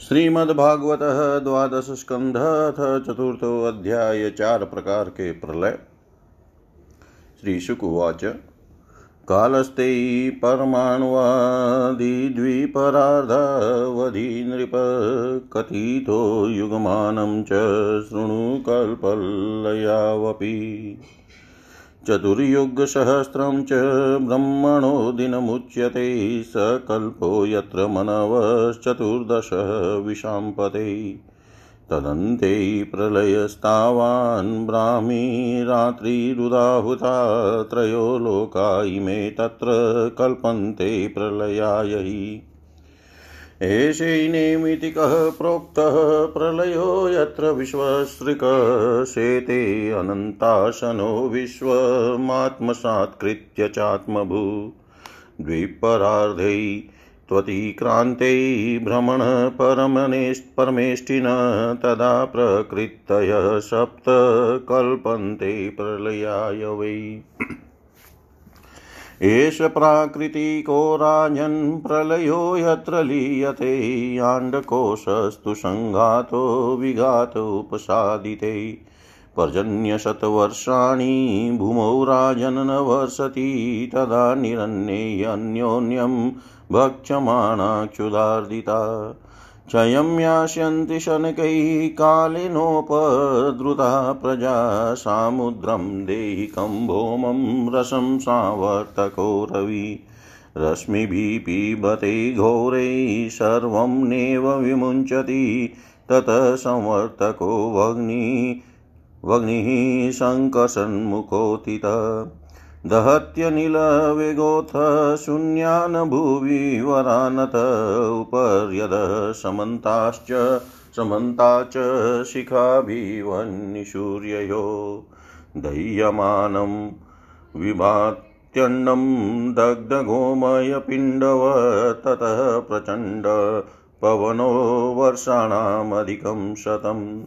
श्रीमद्भागवत द्वादश स्कंध चतुर्थो अध्याय चार प्रकार के प्रलय। श्री शुकुवाच कालस्ते परमाण्वादिद्विपरार्धवधि नृप कथितो युगमानं च शृणु कल्पल्लयावपि। चतुर्युगसहस्रं च ब्रह्मणो दिनमुच्यते, स कल्पो यत्र मनवश्चतुर्दशः विशाम्पते। तदन्ते प्रलयस्तावान् ब्राह्मी रात्रिरुदाहुता त्रयो लोका इमे तत्र कल्पन्ते प्रलयाय। एषैनेमितिकः प्रोक्तः प्रलयो यत्र विश्वसृकशेते अनन्ताशनो विश्वमात्मसात्कृत्य चात्मभू। द्विपरार्धै त्वतिक्रान्ते भ्रमण परमेष्टिन तदा प्रकृतयः सप्त कल्पन्ते प्रलयाय वै। एष प्राकृतिको राजन् प्रलयो यत्र लीयते याण्डकोशस्तु सङ्घातो विघातोपसादिते पर्जन्यशतवर्षाणि भूमौ राजन् न वर्षति तदा निरन्येऽन्योन्यं भक्षमाणा क्षुधार्दिता क्षयं यास्यन्ति शनकैः कालिनोपद्रुता प्रजा सामुद्रं देहिकं भौमं रसं सावर्तको रवि। रश्मिभिः पिबते घोरैः सर्वं नेव विमुञ्चति ततः संवर्तको वग्नि वग्निः सङ्कसन्मुखोत्थितः दहत्यनिलवेगोऽथ शून्यान् भुवि वरानत उपर्यदः समन्ताश्च समन्ता च शिखाभिवन्निसूर्ययो दह्यमानं विभात्यण्डं दग्धगोमयपिण्डव ततः प्रचण्ड पवनो वर्षाणामधिकं शतम्।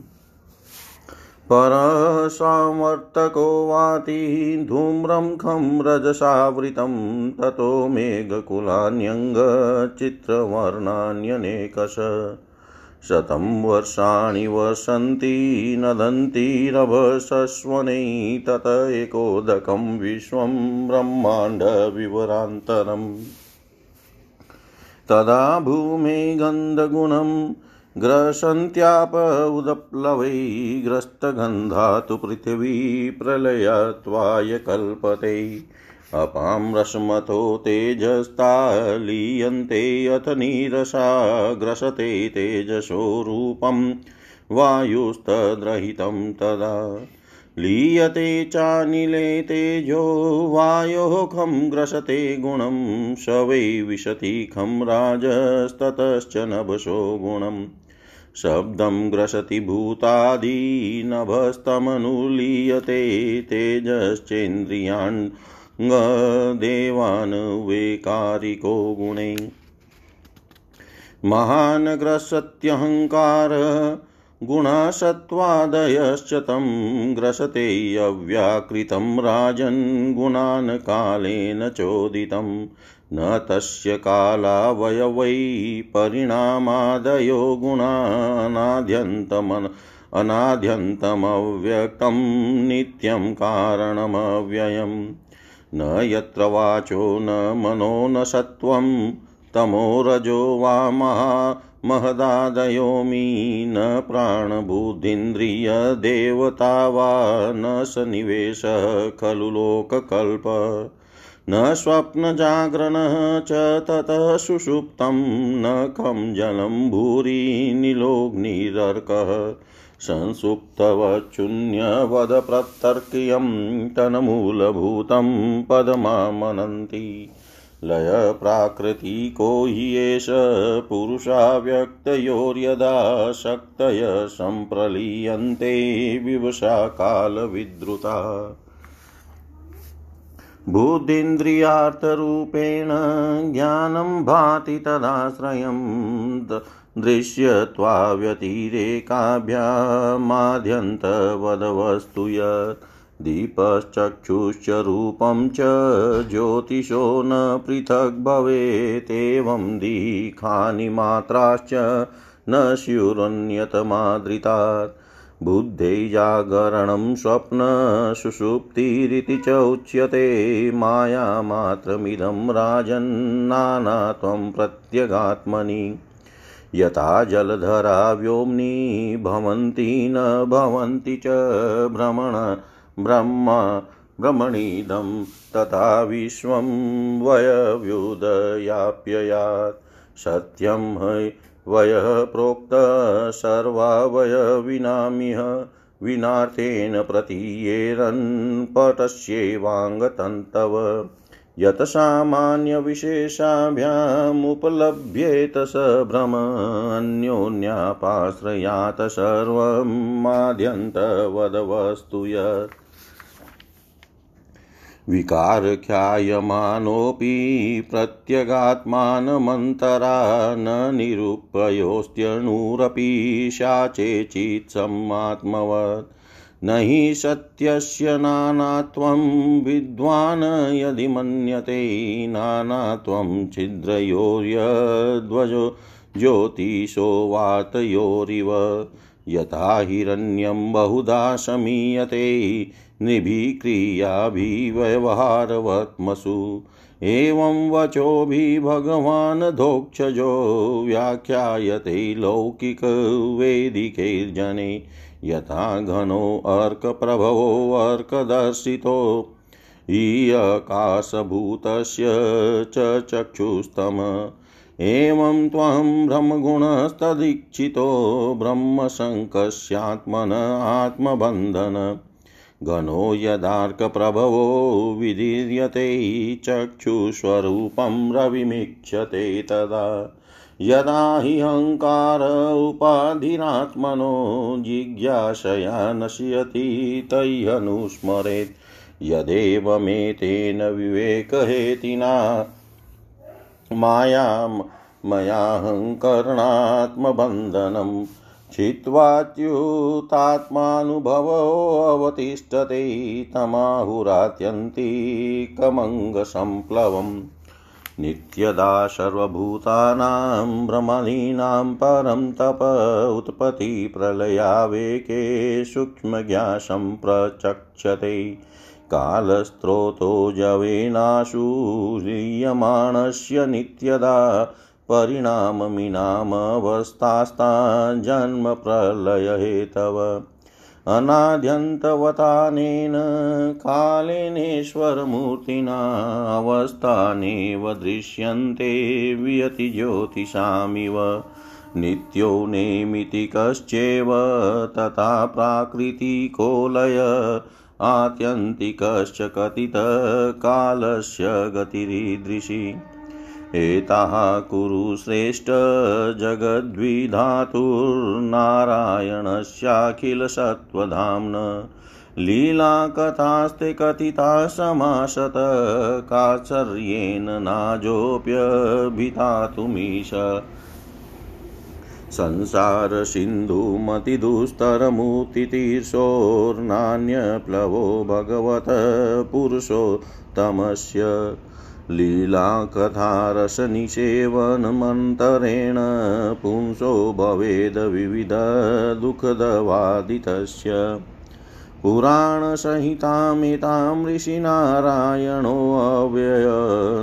परसामर्तको वाति धूम्रं खं रजसावृतं, ततो मेघकुलान्यङ्गचित्रवर्णान्यनेकश। शतं वर्षाणि वसन्ति नदन्तिरभसस्वनै तत एकोदकं विश्वं ब्रह्माण्डविवरान्तरम्। तदा भूमे गन्धगुणम् ग्रसन्त्याप उदप्लवै ग्रस्तगन्धा पृथिवी प्रलयत्वाय कल्पते। अपां रश्मतो तेजस्तालीयन्ते अथ नीरसा ग्रसते तेजसो रूपं वायुस्तद्रहितं तदा। लीयते चानिले तेजो, वायोः खं ग्रसते गुणं स वै विशति खं राजस्ततश्च नभसो गुणम् शब्दं ग्रसति भूतादीनभस्तमनुलीयते तेजश्चेन्द्रियाण्देवान् वेकारिको गुणे। महान् ग्रसत्यहङ्कार गुणासत्त्वादयश्च तं ग्रसते अव्याकृतं राजन् गुणान् कालेन चोदितम् न तस्य कालावयवै परिणामादयो गुणानाद्यन्तमन्, अनाद्यन्तमव्यक्तं नित्यं कारणमव्ययम्। न यत्र वाचो न मनो न सत्त्वं, तमो रजो वा महा महदादयोमी न प्राणबुद्धीन्द्रियदेवता वा न सन्निवेशः खलु लोककल्प। न स्वप्नजागरणः च ततः सुषुप्तं, न खं जलं भूरि निलोग्निरर्कः। संसुप्तवच्छून्यवदप्रतर्क्यं तन्मूलभूतं पदमामनन्ति। लयप्राकृतिको हि एष पुरुषाव्यक्तयोर्यदा शक्तय सम्प्रलीयन्ते विवशा कालविद्रुता बुद्धीन्द्रियार्थरूपेण ज्ञानं भाति तदाश्रयं दृश्यत्वाव्यतिरेकाभ्यामाद्यन्तवदवस्तु यत् दीपश्चक्षुश्च रूपं च ज्योतिषो न पृथग् भवेत्, एवं दीखानि मात्राश्च न स्युरन्यतमादृतात्। बुद्धे जागरणं स्वप्न सुषुप्तिरिति च उच्यते मायामात्रमिदं राजन्नाना त्वं प्रत्यगात्मनि। यथा जलधरा व्योम्नि भवन्ति न भवन्ति च भ्रमण ब्रह्म भ्रमणीदं तथा विश्वं वयव्युदयाप्ययात्। सत्यं वयः प्रोक्त सर्वावयविनामिह विनार्थेन प्रतीयेरन् पटस्येवाङ्गतन्तव। यत् सामान्यविशेषाभ्यामुपलभ्येत स भ्रम अन्योन्यापाश्रयात् सर्वं माद्यन्तवदवस्तु यत्। विकारख्यायमानोऽपि प्रत्यगात्मानमन्तरा न निरूपयोस्त्यणुरपि शाचेचित्समात्मवत् न हि सत्यस्य नानात्वं विद्वान् यदि मन्यते नानात्वं छिद्रयोर्यध्वजो ज्योतिषो वातयोरिव। यथा हिरण्यं बहुधा शमीयते निभिक्रियाभिव्यवहारवत्मसु। एवं वचोभिः भगवान् धोक्षजो, व्याख्यायते लौकिकवैदिकैर्जने यथा घनोऽर्कप्रभवोऽर्कदर्शितो ईयकाशभूतस्य च चक्षुस्तम। एवं त्वं ब्रह्मगुणस्तदीक्षितो, ब्रह्मशङ्कस्यात्मन आत्मबन्धन। घनो यदार्कप्रभवो विदीर्यते चक्षुस्वरूपं रविमीक्षते तदा। यदा हि अहङ्कार उपाधिरात्मनो जिज्ञासया नश्यति तैहनुस्मरेत्। यदेवमेतेन विवेकहेतिना माया मयाहङ्करणात्मबन्धनम् छित्त्वाच्युतात्मानुभवोऽवतिष्ठते तमाहुरात्यन्तिकमङ्गसम्प्लवम् नित्यदा सर्वभूतानां भ्रमणीनां परं तप उत्पत्तिप्रलयावेके सूक्ष्मज्ञासं प्रचक्षते। कालस्त्रोतो जवेनाशु ह्रियमाणस्य नित्यदा परिणाममिनामवस्थास्ता जन्मप्रलयहेतव अनाद्यन्तवतानेन कालेनेश्वरमूर्तिना अवस्थानेव दृश्यन्ते वियतिज्योतिषामिव नित्यो नेमितिकश्चेव तथा प्राकृतिकोलय आत्यन्तिकश्च कथितकालस्य गतिरीदृशी। एताः कुरु श्रेष्ठ जगद्विधातुर्नारायणस्याखिलसत्त्वधाम्न। लीलाकथास्ते कथिता समासत काचर्येण नाजोऽप्यभिधातुमीश। संसारसिन्धुमतिदुस्तरमुतितीर्षोर्नान्यप्लवो भगवत पुरुषोत्तमस्य लीलाकथारसनिषेवनमन्तरेण पुंसो भवेद विविधदुःखदवादितस्य पुराणसहितामितां ऋषिनारायणोऽव्यय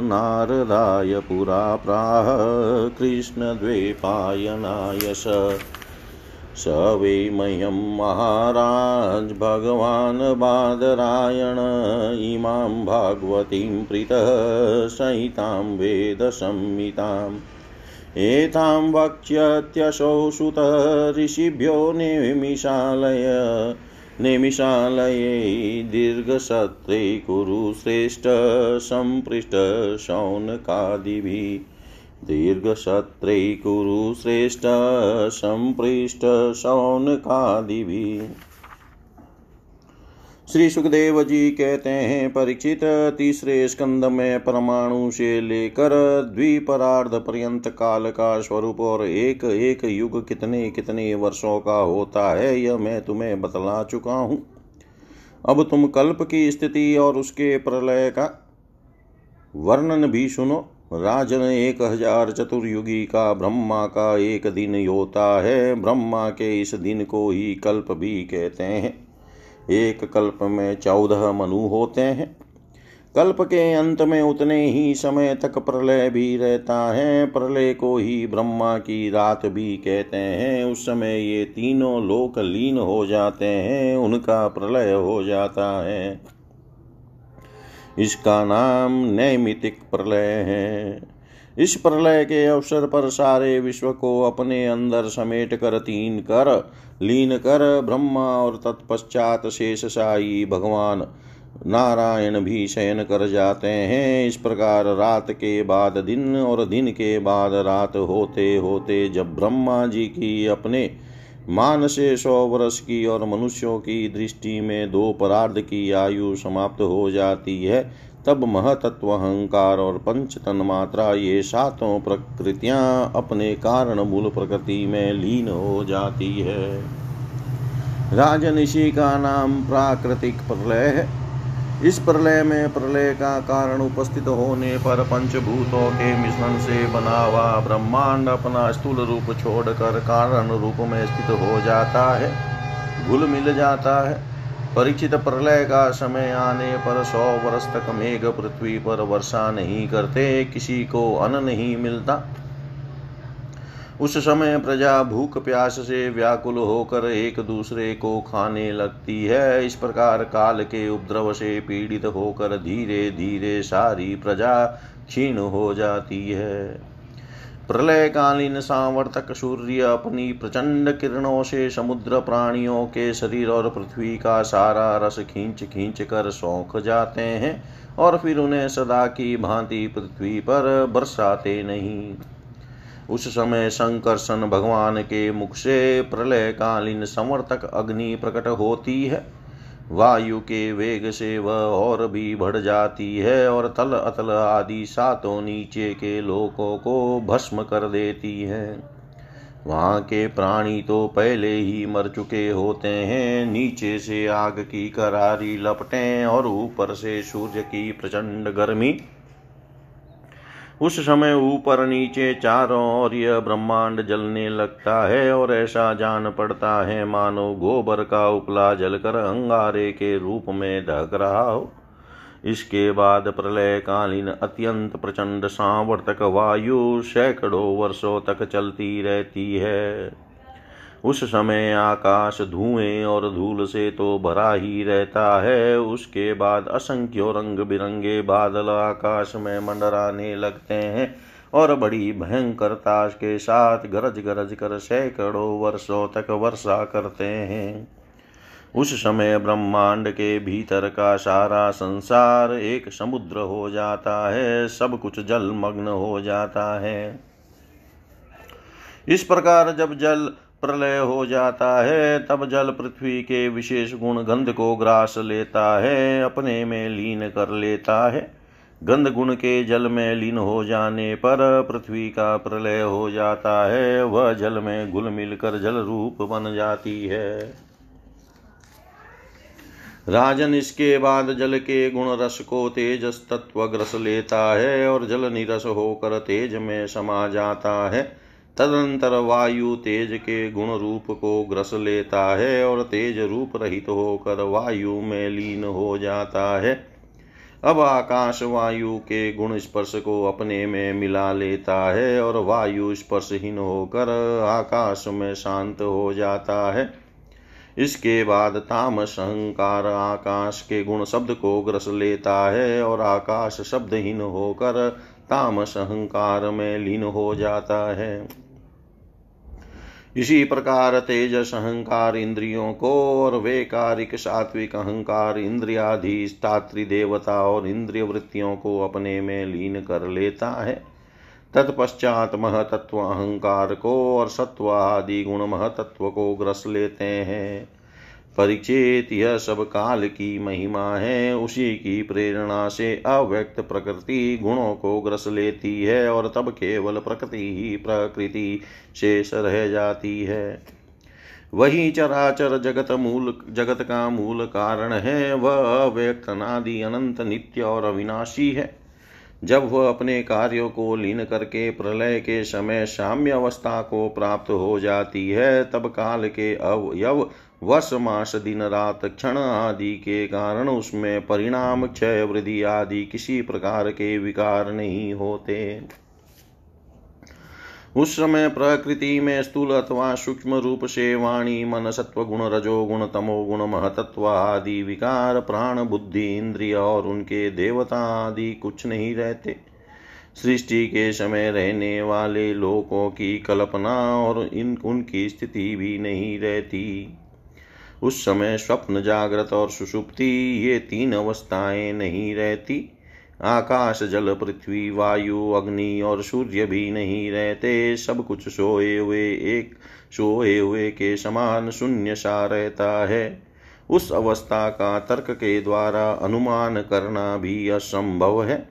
नारदाय पुरा प्राह कृष्णद्वैपायनाय स स वै मह्यं महाराज भगवान् बादरायण, इमां भागवतीं प्रीतः, संहितां वेदसंहिताम्। एतां वक्ष्यत्यशौ सुत, ऋषिभ्यो निमिषालय, निमिषालये दीर्घसत्रे कुरु श्रेष्ठ सम्पृष्ट दीर्घसत्रे कुरु श्रेष्ठ शौनकादिभिः श्री सुखदेव जी कहते हैं, परीक्षित तीसरे स्कंद में परमाणु से लेकर द्विपरार्ध पर्यंत काल का स्वरूप और एक एक युग कितने कितने वर्षों का होता है, यह मैं तुम्हें बतला चुका हूँ। अब तुम कल्प की स्थिति और उसके प्रलय का वर्णन भी सुनो। राजन एक हज़ार चतुर्युगी का ब्रह्मा का एक दिन योता है। ब्रह्मा के इस दिन को ही कल्प भी कहते हैं। एक कल्प में चौदह मनु होते हैं। कल्प के अंत में उतने ही समय तक प्रलय भी रहता है। प्रलय को ही ब्रह्मा की रात भी कहते हैं। उस समय ये तीनों लोक लीन हो जाते हैं। उनका प्रलय हो जाता है। इसका नाम नैमितिक प्रलय है। इस प्रलय के अवसर पर सारे विश्व को अपने अंदर समेट कर तीन कर, लीन कर, ब्रह्मा और तत्पश्चात शेष साई भगवान नारायण भी शयन कर जाते हैं। इस प्रकार रात के बाद दिन और दिन के बाद रात होते होते जब ब्रह्मा जी की अपने मान से सौ वर्ष की और मनुष्यों की दृष्टि में दो परार्ध की आयु समाप्त हो जाती है, तब महतत्व अहंकार और पंचतन मात्रा ये सातों प्रकृतियाँ अपने कारण मूल प्रकृति में लीन हो जाती है। राजनिशी का नाम प्राकृतिक प्रलय है। इस प्रलय में प्रलय का कारण उपस्थित होने पर पंचभूतों के मिश्रण से बना हुआ ब्रह्मांड अपना स्थूल रूप छोड़कर कारण रूप में स्थित हो जाता है। घुल मिल जाता है। परिचित प्रलय का समय आने पर सौ वर्ष तक मेघ पृथ्वी पर वर्षा नहीं करते, किसी को अन्न नहीं मिलता। उस समय प्रजा भूख प्यास से व्याकुल होकर एक दूसरे को खाने लगती है। इस प्रकार काल के उपद्रव से पीड़ित होकर धीरे धीरे सारी प्रजा क्षीण हो जाती है। प्रलय कालीन सावर्तक सूर्य अपनी प्रचंड किरणों से समुद्र प्राणियों के शरीर और पृथ्वी का सारा रस खींच खींच कर सौंख जाते हैं और फिर उन्हें सदा की भांति पृथ्वी पर बरसाते नहीं। उस समय संकर्षण भगवान के मुख से प्रलय कालीन संवर्तक अग्नि प्रकट होती है। वायु के वेग से वह और भी बढ़ जाती है और तल अतल आदि सातों नीचे के लोकों को भस्म कर देती है। वहाँ के प्राणी तो पहले ही मर चुके होते हैं। नीचे से आग की करारी लपटें और ऊपर से सूर्य की प्रचंड गर्मी उस समय ऊपर नीचे चारों ओर यह ब्रह्मांड जलने लगता है और ऐसा जान पड़ता है, मानो गोबर का उपला जलकर अंगारे के रूप में ढक रहा हो। इसके बाद प्रलयकालीन अत्यंत प्रचंड सांवर्तक वायु सैकड़ों वर्षों तक चलती रहती है। उस समय आकाश धुएँ और धूल से तो भरा ही रहता है। उसके बाद असंख्य रंग बिरंगे बादल आकाश में मंडराने लगते हैं और बड़ी भयंकरता के साथ गरज गरज कर सैकड़ों वर्षों तक वर्षा करते हैं। उस समय ब्रह्मांड के भीतर का सारा संसार एक समुद्र हो जाता है, सब कुछ जलमग्न हो जाता है। इस प्रकार जब जल प्रलय हो जाता है, तब जल पृथ्वी के विशेष गुण गंध को ग्रास लेता है, अपने में लीन कर लेता है। गंध गुण के जल में लीन हो जाने पर पृथ्वी का प्रलय हो जाता है, वह जल में घुल मिलकर जल रूप बन जाती है। राजन इसके बाद जल के गुण रस को तेजस तत्व ग्रस लेता है और जल निरस होकर तेज में समा जाता है। तदनंतर वायु तेज के गुण रूप को ग्रस लेता है और तेज रूप रहित होकर वायु में लीन हो जाता है। अब आकाश वायु के गुण स्पर्श को अपने में मिला लेता है और वायु स्पर्शहीन होकर आकाश में शांत हो जाता है। इसके बाद तामस अहंकार आकाश के गुण शब्द को ग्रस लेता है और आकाश शब्दहीन होकर तामस अहंकार में लीन हो जाता है। इसी प्रकार तेजस अहंकार इंद्रियों को और वे कारिक सात्विक अहंकार इंद्रियाधीष्टात्री देवता और इंद्रिय वृत्तियों को अपने में लीन कर लेता है। तत्पश्चात महतत्व अहंकार को और सत्व आदि गुण महतत्व को ग्रस लेते हैं। परिचित यह सब काल की महिमा है, उसी की प्रेरणा से अव्यक्त प्रकृति गुणों को ग्रस लेती है और तब केवल प्रकृति ही प्रकृति शेष रह जाती है। वही चराचर जगत मूल, जगत का मूल कारण है, वह अव्यक्त नादि अनंत नित्य और अविनाशी है। जब वह अपने कार्यों को लीन करके प्रलय के समय साम्य अवस्था को प्राप्त हो जाती है, तब काल के अवयव वर्ष मास दिन रात क्षण आदि के कारण उसमें परिणाम क्षय वृद्धि आदि किसी प्रकार के विकार नहीं होते। उस समय प्रकृति में स्थूल अथवा सूक्ष्म रूप से वाणी, मन सत्व गुण रजो गुण तमो गुण महतत्व आदि विकार, प्राण, बुद्धि, इंद्रिय और उनके देवता आदि कुछ नहीं रहते। सृष्टि के समय रहने वाले लोकों की कल्पना और इन, उनकी स्थिति भी नहीं रहती। उस समय स्वप्न जागृत और सुषुप्ति, ये तीन अवस्थाएँ नहीं रहती। आकाश, जल, पृथ्वी, वायु, अग्नि और सूर्य भी नहीं रहते। सब कुछ सोए हुए, एक सोए हुए के समान शून्य सा रहता है। उस अवस्था का तर्क के द्वारा अनुमान करना भी असंभव है।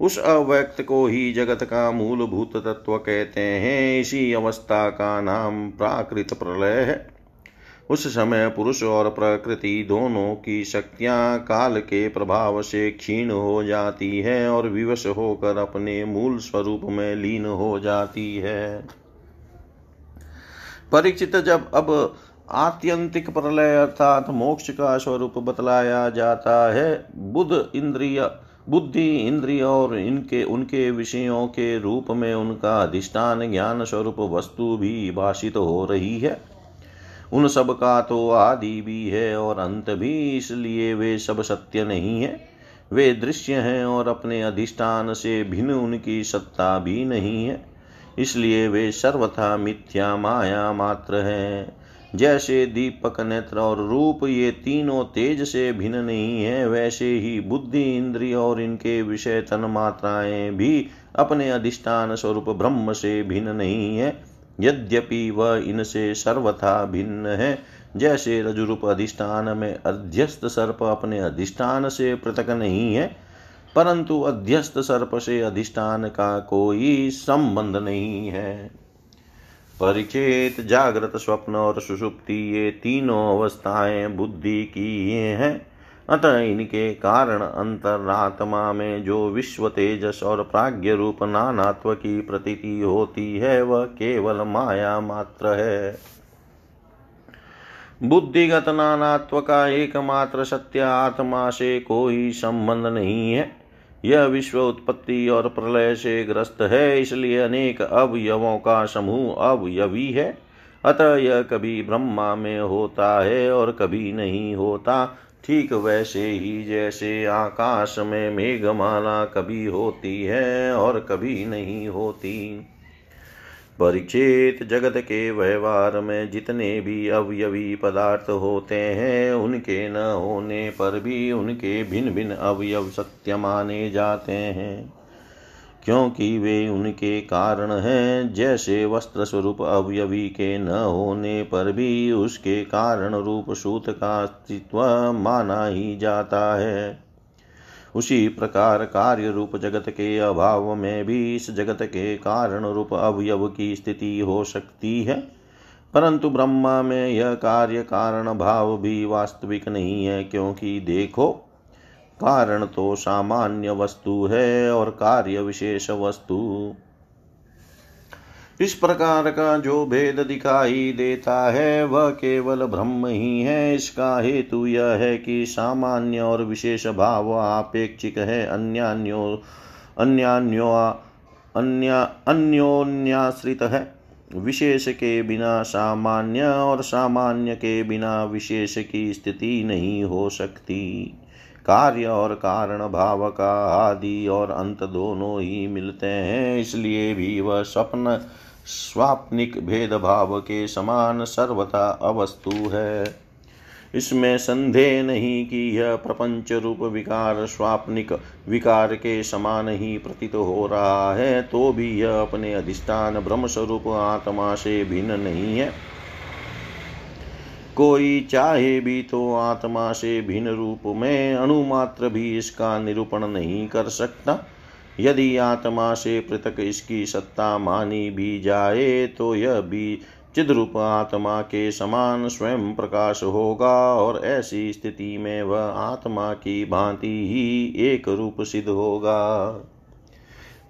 उस अव्यक्त को ही जगत का मूलभूत तत्व कहते हैं। इसी अवस्था का नाम प्राकृत प्रलय है। उस समय पुरुष और प्रकृति दोनों की शक्तियाँ काल के प्रभाव से क्षीण हो जाती है और विवश होकर अपने मूल स्वरूप में लीन हो जाती है। परीक्षित जब अब आत्यंतिक प्रलय अर्थात मोक्ष का स्वरूप बतलाया जाता है बुद्ध इंद्रिय, बुद्धि इंद्रिय और इनके, उनके विषयों के रूप में उनका अधिष्ठान ज्ञान स्वरूप वस्तु भी भाषित हो रही है। उन सब का तो आदि भी है और अंत भी इसलिए वे सब सत्य नहीं है। वे दृश्य हैं और अपने अधिष्ठान से भिन्न उनकी सत्ता भी नहीं है। इसलिए वे सर्वथा मिथ्या माया मात्र हैं। जैसे दीपक, नेत्र और रूप ये तीनों तेज से भिन्न नहीं है, वैसे ही बुद्धि, इंद्रिय और इनके विषय तन मात्राएँ भी अपने अधिष्ठान स्वरूप ब्रह्म से भिन्न नहीं है। यद्यपि वह इनसे सर्वथा भिन्न है। जैसे रजुरूप अधिष्ठान में अध्यस्त सर्प अपने अधिष्ठान से पृथक नहीं है, परंतु अध्यस्त सर्प से अधिष्ठान का कोई संबंध नहीं है। परिचेत, जागृत, स्वप्न और सुषुप्ति ये तीनों अवस्थाएँ बुद्धि की हैं। अतः इनके कारण अंतरात्मा में जो विश्व तेजस और प्राग्ञ रूप नानात्व की प्रतीति होती है, वह केवल माया मात्र है। बुद्धिगत नानात्व का एकमात्र सत्य आत्मा से कोई संबंध नहीं है। यह विश्व उत्पत्ति और प्रलय से ग्रस्त है, इसलिए अनेक अवयवों का समूह अवयवी है। अतः यह कभी ब्रह्मा में होता है और कभी नहीं होता। ठीक वैसे ही जैसे आकाश में मेघमाला कभी होती है और कभी नहीं होती। परिचेत जगत के व्यवहार में जितने भी अवयवी पदार्थ होते हैं, उनके न होने पर भी उनके भिन्न भिन्न अवयव सत्य माने जाते हैं। क्योंकि वे उनके कारण हैं। जैसे वस्त्र स्वरूप अवयवी के न होने पर भी उसके कारण रूप सूत का अस्तित्व माना ही जाता है। उसी प्रकार कार्य रूप जगत के अभाव में भी इस जगत के कारण रूप अवयव की स्थिति हो सकती है। परंतु ब्रह्मा में यह कार्य कारण भाव भी वास्तविक नहीं है, क्योंकि देखो कारण तो सामान्य वस्तु है और कार्य विशेष वस्तु। इस प्रकार का जो भेद दिखाई देता है, वह केवल ब्रह्म ही है। इसका हेतु यह है कि सामान्य और विशेष भाव आपेक्षिक है। अन्यान्यो अन्यान्यो, अन्य, अन्योन्याश्रित है। विशेष के बिना सामान्य और सामान्य के बिना विशेष की स्थिति नहीं हो सकती। कार्य और कारण भाव का आदि और अंत दोनों ही मिलते हैं। इसलिए भी वह स्वप्न, स्वाप्निक भेदभाव के समान सर्वथा अवस्तु है। इसमें संदेह नहीं कि यह प्रपंच रूप विकार, स्वाप्निक विकार के समान ही प्रतीत हो रहा है तो भी यह अपने अधिष्ठान ब्रह्मस्वरूप आत्मा से भिन्न नहीं है। कोई चाहे भी तो आत्मा से भिन्न रूप में अणुमात्र भी इसका निरूपण नहीं कर सकता। यदि आत्मा से पृथक इसकी सत्ता मानी भी जाए तो यह भी चिद्रूप आत्मा के समान स्वयं प्रकाश होगा और ऐसी स्थिति में वह आत्मा की भांति ही एक रूप सिद्ध होगा।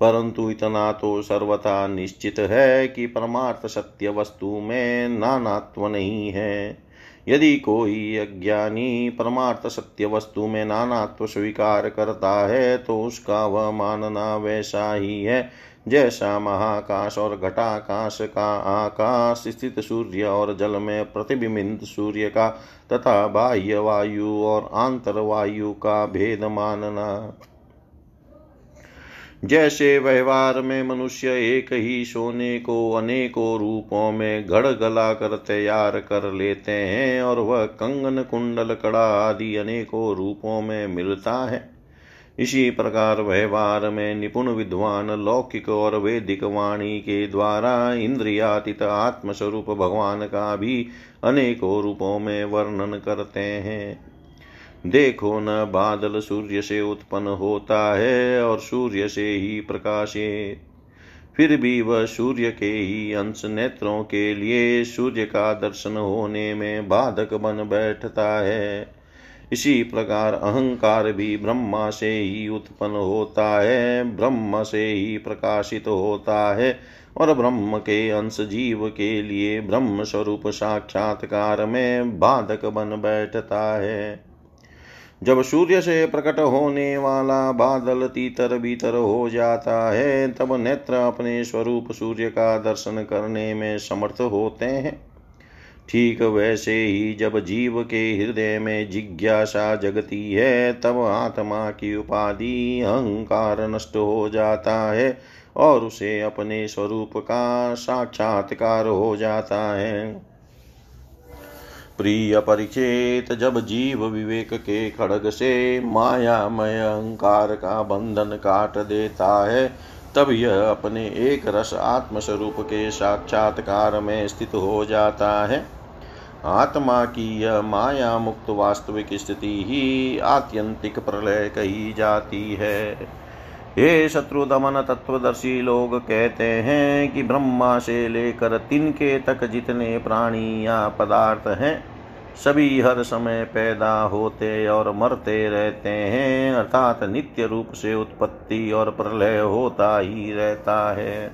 परंतु इतना तो सर्वथा निश्चित है कि परमार्थ सत्य वस्तु में नानात्व नहीं है। यदि कोई अज्ञानी परमार्थ सत्य वस्तु में नानात्व स्वीकार करता है तो उसका वह मानना वैसा ही है, जैसा महाकाश और घटाकाश का आकाश, स्थित सूर्य और जल में प्रतिबिंबित सूर्य का, तथा बाह्य वायु और आंतर वायु का भेद मानना। जैसे व्यवहार में मनुष्य एक ही सोने को अनेकों रूपों में गढ़ गला कर तैयार कर लेते हैं और वह कंगन, कुंडल, कड़ा आदि अनेकों रूपों में मिलता है। इसी प्रकार व्यवहार में निपुण विद्वान लौकिक और वैदिक वाणी के द्वारा इंद्रियातीत आत्मस्वरूप भगवान का भी अनेकों रूपों में वर्णन करते हैं। देखो न बादल सूर्य से उत्पन्न होता है और सूर्य से ही प्रकाशित फिर भी वह सूर्य के ही अंश नेत्रों के लिए सूर्य का दर्शन होने में बाधक बन बैठता है। इसी प्रकार अहंकार भी ब्रह्मा से ही उत्पन्न होता है, ब्रह्म से ही प्रकाशित होता है और ब्रह्म के अंश जीव के लिए ब्रह्म स्वरूप साक्षात्कार में बाधक बन बैठता है। जब सूर्य से प्रकट होने वाला बादल तीतर भीतर हो जाता है, तब नेत्र अपने स्वरूप सूर्य का दर्शन करने में समर्थ होते हैं। ठीक वैसे ही जब जीव के हृदय में जिज्ञासा जगती है, तब आत्मा की उपाधि अहंकार नष्ट हो जाता है और उसे अपने स्वरूप का साक्षात्कार हो जाता है। प्रिय परिचेत, जब जीव विवेक के खड़ग से मायामय अहंकार का बंधन काट देता है, तब यह अपने एक रस आत्मस्वरूप के साक्षात्कार में स्थित हो जाता है। आत्मा की यह माया मुक्त वास्तविक स्थिति ही आत्यंतिक प्रलय कही जाती है। ये शत्रु दमन तत्वदर्शी लोग कहते हैं कि ब्रह्मा से लेकर तिनके तक जितने प्राणी या पदार्थ हैं सभी हर समय पैदा होते और मरते रहते हैं, अर्थात नित्य रूप से उत्पत्ति और प्रलय होता ही रहता है।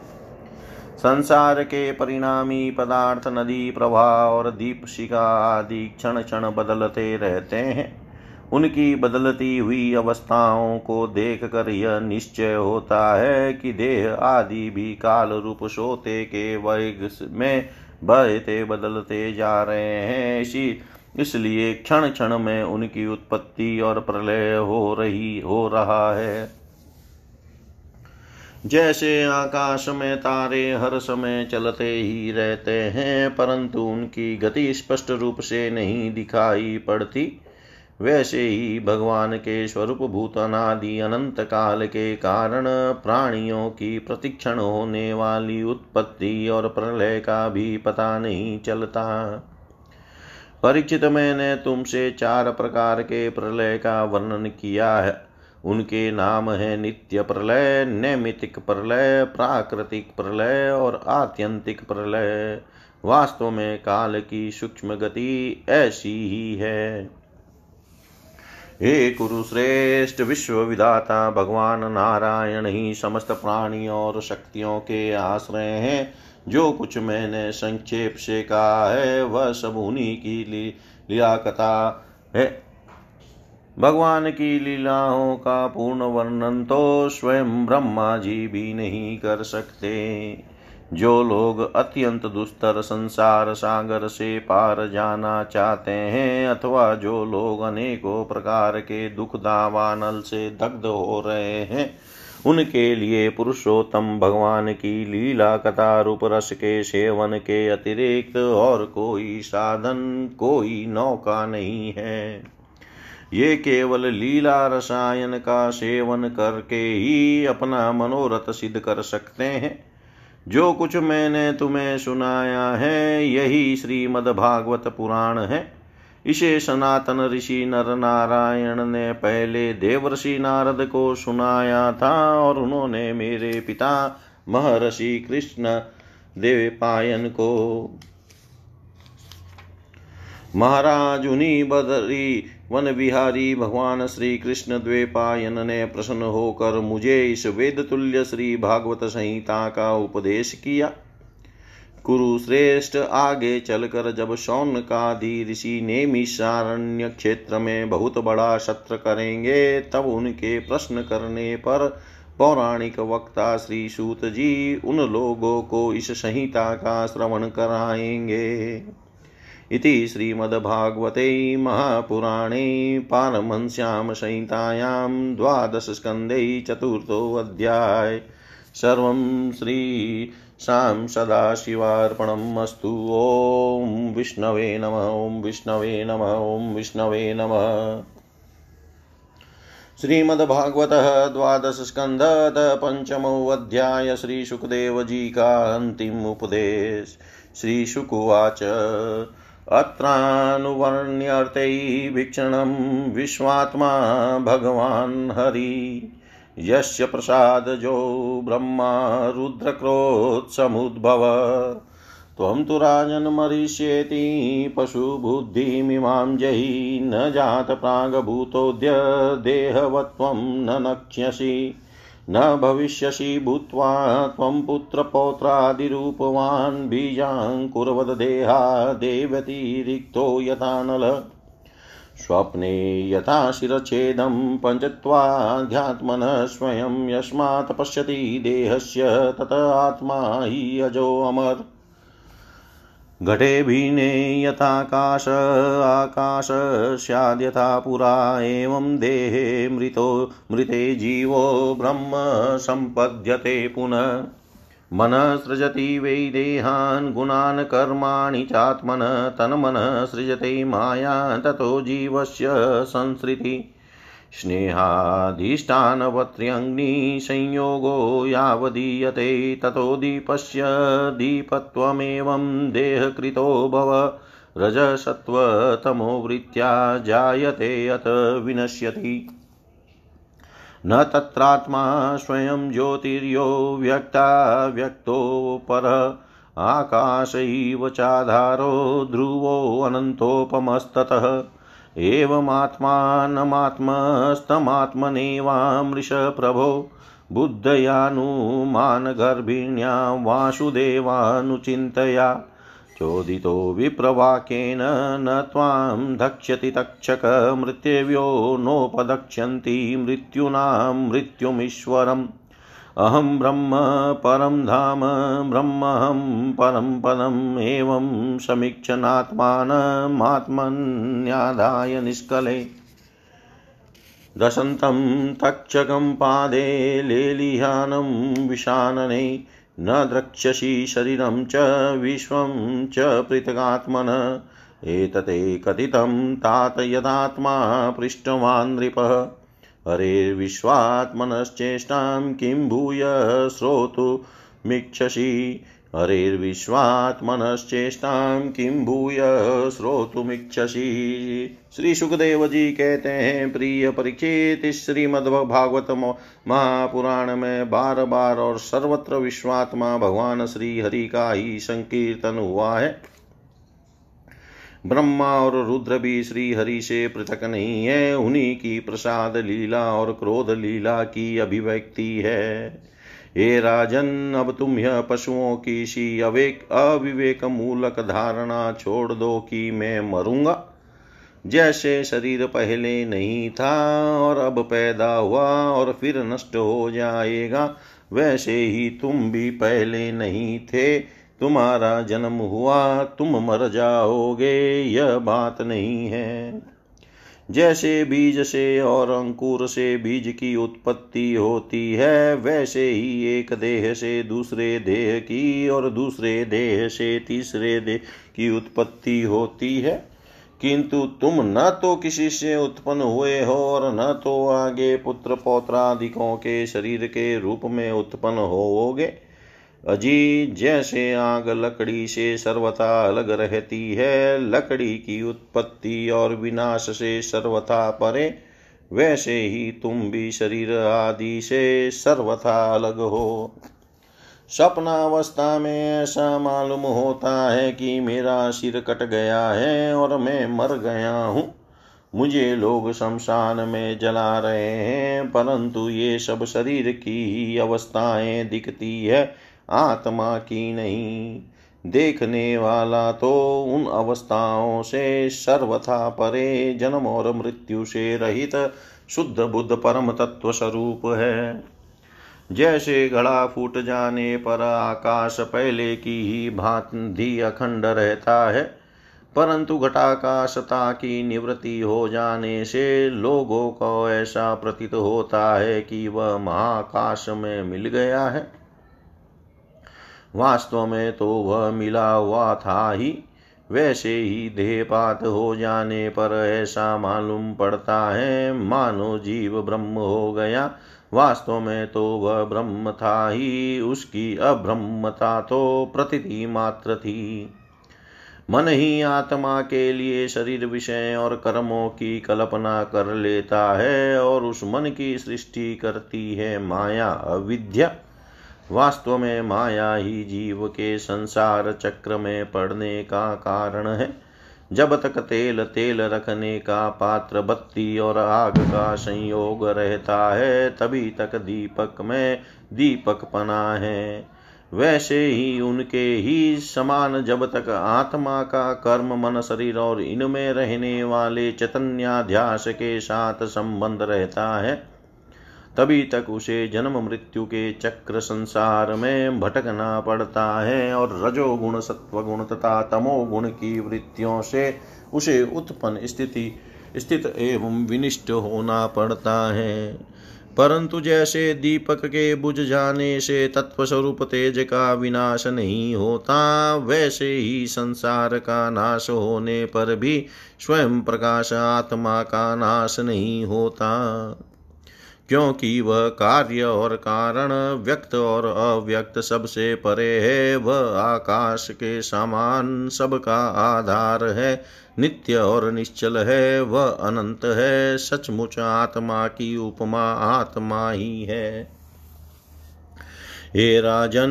संसार के परिणामी पदार्थ नदी, प्रवाह और दीप शिका आदि क्षण क्षण बदलते रहते हैं। उनकी बदलती हुई अवस्थाओं को देख कर यह निश्चय होता है कि देह आदि भी काल रूप सोते के वेग में बहते बदलते जा रहे हैं इसी इसलिए क्षण क्षण में उनकी उत्पत्ति और प्रलय हो रही, हो रहा है। जैसे आकाश में तारे हर समय चलते ही रहते हैं, परंतु उनकी गति स्पष्ट रूप से नहीं दिखाई पड़ती। वैसे ही भगवान के स्वरूप भूतनादि अनंत काल के कारण प्राणियों की प्रतिक्षण होने वाली उत्पत्ति और प्रलय का भी पता नहीं चलता। परीक्षित मैंने तुमसे चार प्रकार के प्रलय का वर्णन किया है। उनके नाम है नित्य प्रलय नैमितिक प्रलय, प्राकृतिक प्रलय और आत्यंतिक प्रलय। वास्तव में काल की सूक्ष्म गति ऐसी ही है। हे कुरुश्रेष्ठ विश्व विधाता भगवान नारायण ही समस्त प्राणियों और शक्तियों के आश्रय हैं। जो कुछ मैंने संक्षेप से कहा है, वह सब उन्हीं की लीला कथा है। भगवान की लीलाओं का पूर्ण वर्णन तो स्वयं ब्रह्मा जी भी नहीं कर सकते। जो लोग अत्यंत दुस्तर संसार सागर से पार जाना चाहते हैं, अथवा जो लोग अनेकों प्रकार के दुख दावानल से दग्ध हो रहे हैं, उनके लिए पुरुषोत्तम भगवान की लीला कथा रूप रस के सेवन के अतिरिक्त और कोई साधन, कोई नौका नहीं है। ये केवल लीला रसायन का सेवन करके ही अपना मनोरथ सिद्ध कर सकते हैं। जो कुछ मैंने तुम्हें सुनाया है, यही श्रीमद्भागवत पुराण है। इसे सनातन ऋषि नर नारायण ने पहले देवर्षि नारद को सुनाया था और उन्होंने मेरे पिता महर्षि कृष्ण देवपायन को महाराज उन्हीं बदरी वन विहारी भगवान श्री कृष्ण द्वेपायन ने प्रसन्न होकर मुझे इस वेद तुल्य श्री भागवत संहिता का उपदेश किया। कुरुश्रेष्ठ आगे चलकर जब शौन का दी ऋषि नेमिषारण्य क्षेत्र में बहुत बड़ा सत्र करेंगे, तब उनके प्रश्न करने पर पौराणिक वक्ता श्री सूत जी उन लोगों को इस संहिता का श्रवण कराएँगे। इति श्रीमद्भागवते महापुराणे पारमहंस्यां संहितायां द्वादशस्कन्धे चतुर्थोऽध्याय। सर्वं श्रीशां सदाशिवार्पणम् अस्तु। ॐ विष्णवे नम, ॐ विष्णवे नम, ॐ विष्णवे नमः। श्रीमद्भागवतः द्वादशस्कन्धत पञ्चमोऽध्याय श्रीशुकदेव जी का अन्तिम उपदेश श्रीशुकुवाच अत्रानुवर्ण्यर्थे भीक्षणं विश्वात्मा भगवान् हरि। यस्य प्रसादजो ब्रह्मा रुद्रक्रोत्समुद्भव। त्वं तु राजन्मरिष्येति पशुबुद्धिमिमां जयि न जातप्रागभूतोऽद्य देहवत्वं न नक्ष्यसि। न भविष्यसि भूत्वा त्वं पुत्रपौत्रादिरूपवान् बीजाङ्कुर्वदेहा देव्यतिरिक्तो यथा नल। स्वप्ने यथा शिरच्छेदं पञ्चत्वाध्यात्मनः स्वयं यस्मात् पश्यति देहस्य तत आत्मा हि अजोऽमर् घटे भीने यथाकाश, आकाश स्याद्यथा पुरा एवं देहे मृतो, मृते जीवो ब्रह्म सम्पद्यते पुनः। मनः सृजति वै देहान् गुणान् कर्माणि चात्मन, तन्मनः सृजते माया, ततो जीवस्य संसृतिः। स्नेहाधिष्ठानवत्र्यग्निसंयोगो यावदीयते ततो दीपस्य दीपत्वमेवं देहकृतो भव। रजसत्त्वतमोवृत्त्या जायते अत विनश्यति। न तत्रात्मा स्वयं ज्योतिर्यो व्यक्ता व्यक्तो पर। आकाश इव चाधारो ध्रुवोऽनन्तोपमस्ततः एवमात्मानमात्मस्तमात्मनेवामृष प्रभो बुद्धयानुमानगर्भिण्या वासुदेवानुचिन्तया चोदितो विप्रवाक्येन न त्वां धक्ष्यति तक्षक मृत्यव्यो नोपदक्ष्यन्ति मृत्युनां मृत्युमीश्वरम् अहं ब्रह्म परं धाम, ब्रह्महं परं पदम् एवं समीक्षनात्मानमात्मन्यादाय निष्कले। दशन्तं तक्षकं पादे लेलिहानं विषानने न द्रक्ष्यसि शरीरं च विश्वं च पृथगात्मन। एतते कथितं तात यदात्मा पृष्टवान् नृपः। हरेर्विश्वात्मनश्चेष्टां किं भूय श्रोतुमिच्छसि हरेर्विश्वात्मनश्चेष्टां किं भूय श्रोतुमिच्छसि श्री सुखदेव जी कहते हैं, प्रिय परीक्षित श्रीमद्भागवत महापुराण में बार बार और सर्वत्र विश्वात्मा भगवान श्री हरि का ही संकीर्तन हुआ है। ब्रह्मा और रुद्र भी श्री हरि से पृथक नहीं है। उन्हीं की प्रसाद लीला और क्रोध लीला की अभिव्यक्ति है। हे राजन, अब तुम यह पशुओं की सी अवेक अविवेक मूलक धारणा छोड़ दो कि मैं मरूँगा। जैसे शरीर पहले नहीं था और अब पैदा हुआ और फिर नष्ट हो जाएगा, वैसे ही तुम भी पहले नहीं थे। तुम्हारा जन्म हुआ, तुम मर जाओगे, यह बात नहीं है। जैसे बीज से और अंकुर से बीज की उत्पत्ति होती है, वैसे ही एक देह से दूसरे देह की और दूसरे देह से तीसरे देह की उत्पत्ति होती है। किंतु तुम न तो किसी से उत्पन्न हुए हो और न तो आगे पुत्र पौत्रादिकों के शरीर के रूप में उत्पन्न होोगे अजी जैसे आग लकड़ी से सर्वथा अलग रहती है, लकड़ी की उत्पत्ति और विनाश से सर्वथा परे, वैसे ही तुम भी शरीर आदि से सर्वथा अलग हो। स्वप्नावस्था में ऐसा मालूम होता है कि मेरा सिर कट गया है और मैं मर गया हूँ। मुझे लोग शमशान में जला रहे हैं, परंतु ये सब शरीर की ही अवस्थाएँ दिखती है। आत्मा की नहीं। देखने वाला तो उन अवस्थाओं से सर्वथा परे, जन्म और मृत्यु से रहित शुद्ध बुद्ध परम तत्व स्वरूप है। जैसे घड़ा फूट जाने पर आकाश पहले की ही भांति अखंड रहता है, परंतु घटाकाशता की निवृत्ति हो जाने से लोगों को ऐसा प्रतीत होता है कि वह महाकाश में मिल गया है। वास्तव में तो वह मिला हुआ था ही। वैसे ही देहपात हो जाने पर ऐसा मालूम पड़ता है, मानो जीव ब्रह्म हो गया। वास्तव में तो वह ब्रह्म था ही, उसकी अब्रह्मता तो प्रतीति मात्र थी। मन ही आत्मा के लिए शरीर विषय और कर्मों की कल्पना कर लेता है और उस मन की सृष्टि करती है माया अविद्या। वास्तव में माया ही जीव के संसार चक्र में पड़ने का कारण है। जब तक तेल तेल रखने का पात्र बत्ती और आग का संयोग रहता है, तभी तक दीपक में दीपक पना है। वैसे ही उनके ही समान जब तक आत्मा का कर्म मन शरीर और इनमें रहने वाले चैतन्याध्यास के साथ संबंध रहता है। तभी तक उसे जन्म मृत्यु के चक्र संसार में भटकना पड़ता है और रजोगुण, सत्वगुण तथा तमोगुण की वृत्तियों से उसे उत्पन्न स्थिति, स्थित एवं विनिष्ट होना पड़ता है। परंतु जैसे दीपक के बुझ जाने से तत्व स्वरूप तेज का विनाश नहीं होता, वैसे ही संसार का नाश होने पर भी स्वयं प्रकाश आत्मा का नाश नहीं होता। क्योंकि वह कार्य और कारण व्यक्त और अव्यक्त सबसे परे है, वह आकाश के समान सबका आधार है, नित्य और निश्चल है, वह अनंत है, सचमुच आत्मा की उपमा आत्मा ही है। हे राजन,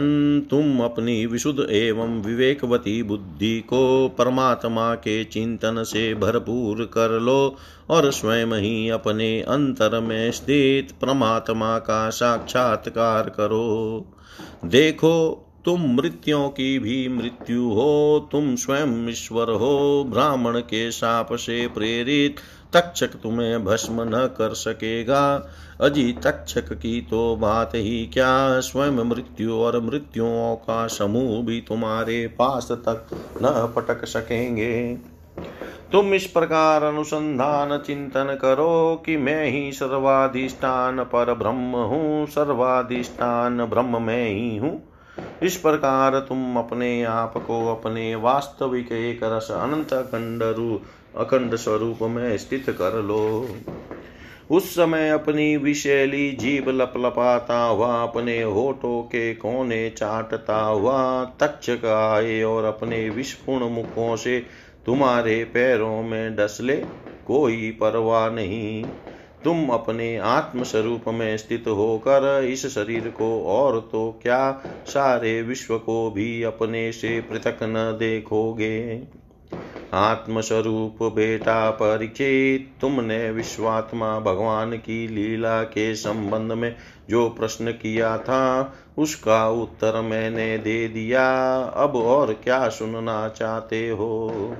तुम अपनी विशुद्ध एवं विवेकवती बुद्धि को परमात्मा के चिंतन से भरपूर कर लो और स्वयं ही अपने अंतर में स्थित परमात्मा का साक्षात्कार करो। देखो, तुम मृत्यों की भी मृत्यु हो, तुम स्वयं ईश्वर हो, ब्राह्मण के साप से प्रेरित तक्षक तुम्हें भस्म न कर सकेगा। अजी तक्षक की तो बात ही क्या? स्वयं मृत्यु और मृत्युओं का समूह भी तुम्हारे पास तक न पटक सकेंगे। तुम इस प्रकार अनुसंधान चिंतन करो कि मैं ही सर्वाधिष्ठान पर ब्रह्म हूँ, सर्वाधिष्ठान ब्रह्म में ही हूँ। इस प्रकार तुम अपने आप को अपने वास्तविक एक रस अनंत अखंड अखंड स्वरूप में स्थित कर लो। उस समय अपनी विशैली जीव लपलपाता हुआ, अपने होठों के कोने चाटता हुआ तक्षक आए और अपने विस्फुण मुखों से तुम्हारे पैरों में डसले, कोई परवाह नहीं। तुम अपने आत्म स्वरूप में स्थित होकर इस शरीर को और तो क्या सारे विश्व को भी अपने से पृथक न देखोगे? आत्मस्वरूप बेटा परिचित। तुमने विश्वात्मा भगवान की लीला के संबंध में जो प्रश्न किया था, उसका उत्तर मैंने दे दिया। अब और क्या सुनना चाहते हो?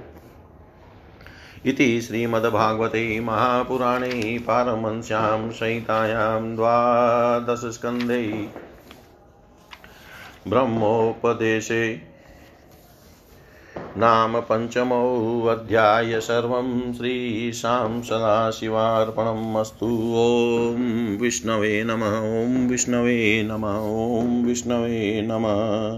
इति श्रीमद्भागवते महापुराणे पारमंस्यां संहितायां द्वादशस्कन्धे ब्रह्मोपदेशे नाम पञ्चमोऽध्याय सर्वं श्रीशां सदाशिवार्पणम् ॐ विष्णवे नमः ॐ विष्णवे नमः ॐ विष्णवे नमः।